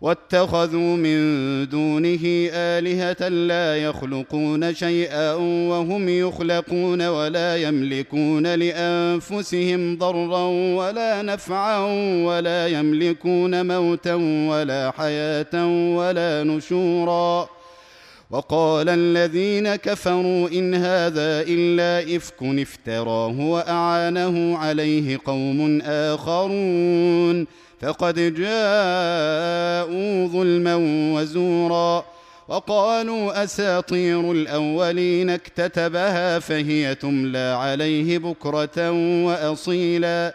واتخذوا من دونه آلهة لا يخلقون شيئا وهم يخلقون ولا يملكون لأنفسهم ضرا ولا نفعا ولا يملكون موتا ولا حياة ولا نشورا وقال الذين كفروا إن هذا إلا إفك افتراه وأعانه عليه قوم آخرون فقد جاءوا ظلما وزورا وقالوا أساطير الأولين اكتتبها فهي تملى عليه بكرة وأصيلا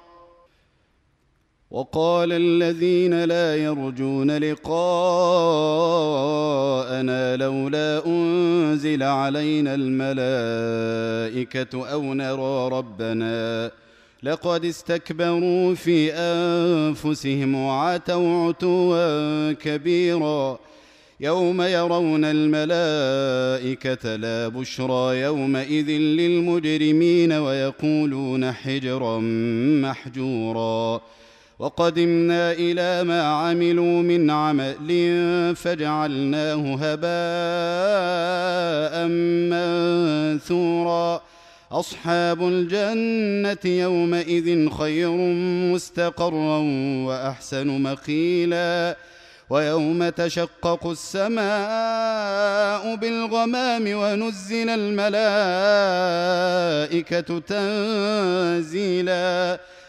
وقال الذين لا يرجون لقاءنا لولا أنزل علينا الملائكة أو نرى ربنا لقد استكبروا في أنفسهم وعتوا عتوا كبيرا يوم يرون الملائكة لا بشرى يومئذ للمجرمين ويقولون حجرا محجورا وقدمنا إلى ما عملوا من عمل فجعلناه هباء منثورا. أصحاب الجنة يومئذ خير مستقرا وأحسن مقيلا. ويوم تشقق السماء بالغمام ونزل الملائكة تنزيلا.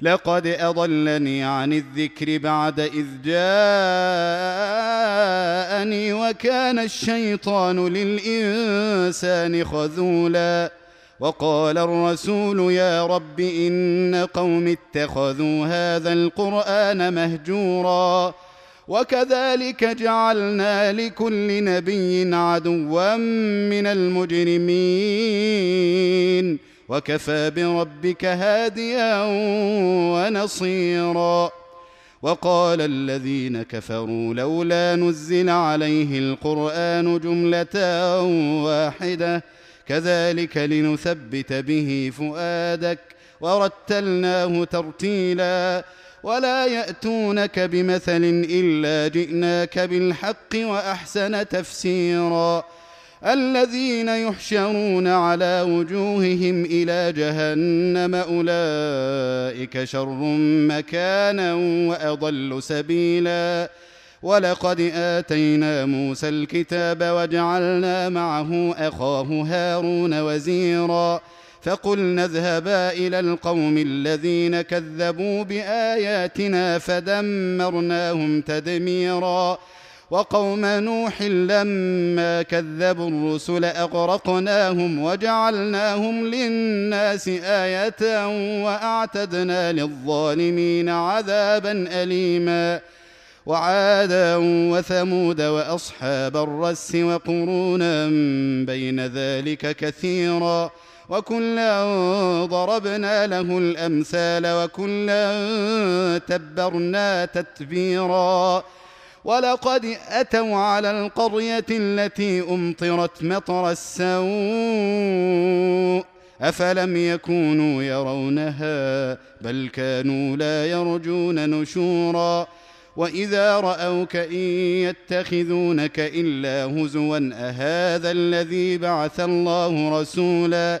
لقد أضلني عن الذكر بعد إذ جاءني وكان الشيطان للإنسان خذولا وقال الرسول يا رب إن قوم اتخذوا هذا القرآن مهجورا وكذلك جعلنا لكل نبي عدوا من المجرمين وكفى بربك هاديا ونصيرا. وقال الذين كفروا لولا نزل عليه القرآن جملة واحدة كذلك لنثبت به فؤادك. ورتلناه ترتيلا ولا يأتونك بمثل إلا جئناك بالحق وأحسن تفسيرا. الذين يحشرون على وجوههم إلى جهنم أولئك شر مكانا وأضل سبيلا. ولقد آتينا موسى الكتاب وجعلنا معه أخاه هارون وزيرا. فقلنا اذهبا إلى القوم الذين كذبوا بآياتنا فدمرناهم تدميرا. وقوم نوح لما كذبوا الرسل أغرقناهم وجعلناهم للناس آية وأعتدنا للظالمين عذابا أليما. وعادا وثمود وأصحاب الرس وقرونا بين ذلك كثيرا. وكلا ضربنا له الأمثال وكلا تبرنا تتبيرا. ولقد أتوا على القرية التي أمطرت مطر السوء أفلم يكونوا يرونها بل كانوا لا يرجون نشورا وإذا رأوك إن يتخذونك إلا هزوا أهذا الذي بعث الله رسولا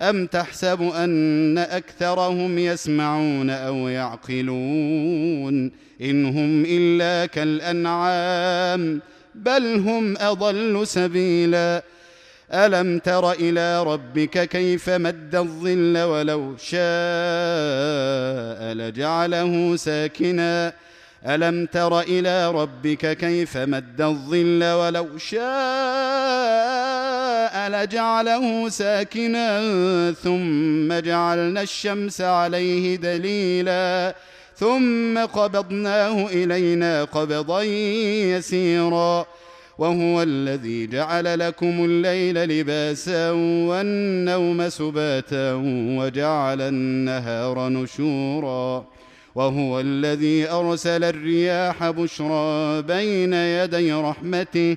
أم تحسب أن أكثرهم يسمعون أو يعقلون إن هم إلا كالأنعام بل هم أضل سبيلا. ألم تر إلى ربك كيف مد الظل ولو شاء لجعله ساكناً. ألم تر إلى ربك كيف مد الظل ولو شاء لجعله ساكنا ثم جعلنا الشمس عليه دليلا ثم قبضناه إلينا قبضا يسيرا. وهو الذي جعل لكم الليل لباسا والنوم سباتا وجعل النهار نشورا. وهو الذي أرسل الرياح بشرى بين يدي رحمته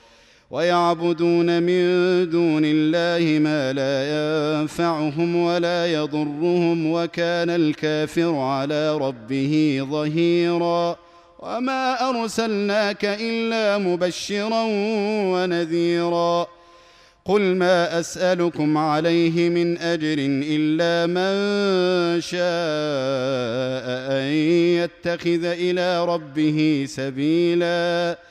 ويعبدون من دون الله ما لا ينفعهم ولا يضرهم وكان الكافر على ربه ظهيرا. وما أرسلناك إلا مبشرا ونذيرا. قل ما أسألكم عليه من أجر إلا من شاء أن يتخذ إلى ربه سبيلا.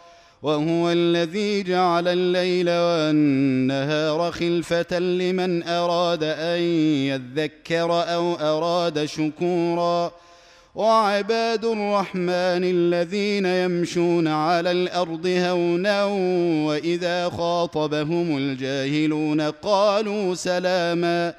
وهو الذي جعل الليل والنهار خلفة لمن أراد أن يذكر أو أراد شكورا. وعباد الرحمن الذين يمشون على الأرض هونا وإذا خاطبهم الجاهلون قالوا سلاما.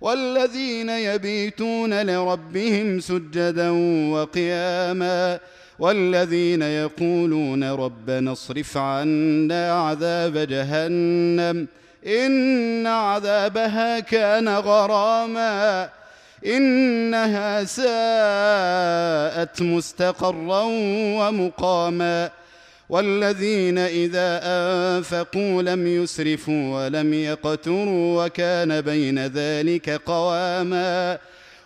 والذين يبيتون لربهم سجدا وقياما. والذين يقولون ربنا اصرف عنا عذاب جهنم إن عذابها كان غراما إنها ساءت مستقرا ومقاما. والذين إذا أنفقوا لم يسرفوا ولم يقتروا وكان بين ذلك قواما.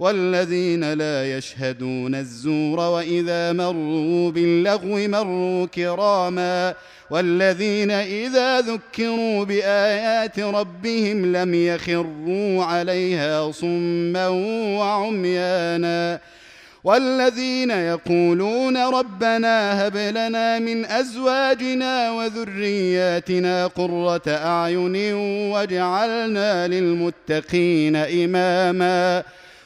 والذين لا يشهدون الزور وإذا مروا باللغو مروا كراما والذين إذا ذكروا بآيات ربهم لم يخروا عليها صما وعميانا والذين يقولون ربنا هب لنا من أزواجنا وذرياتنا قرة أعين واجعلنا للمتقين إماما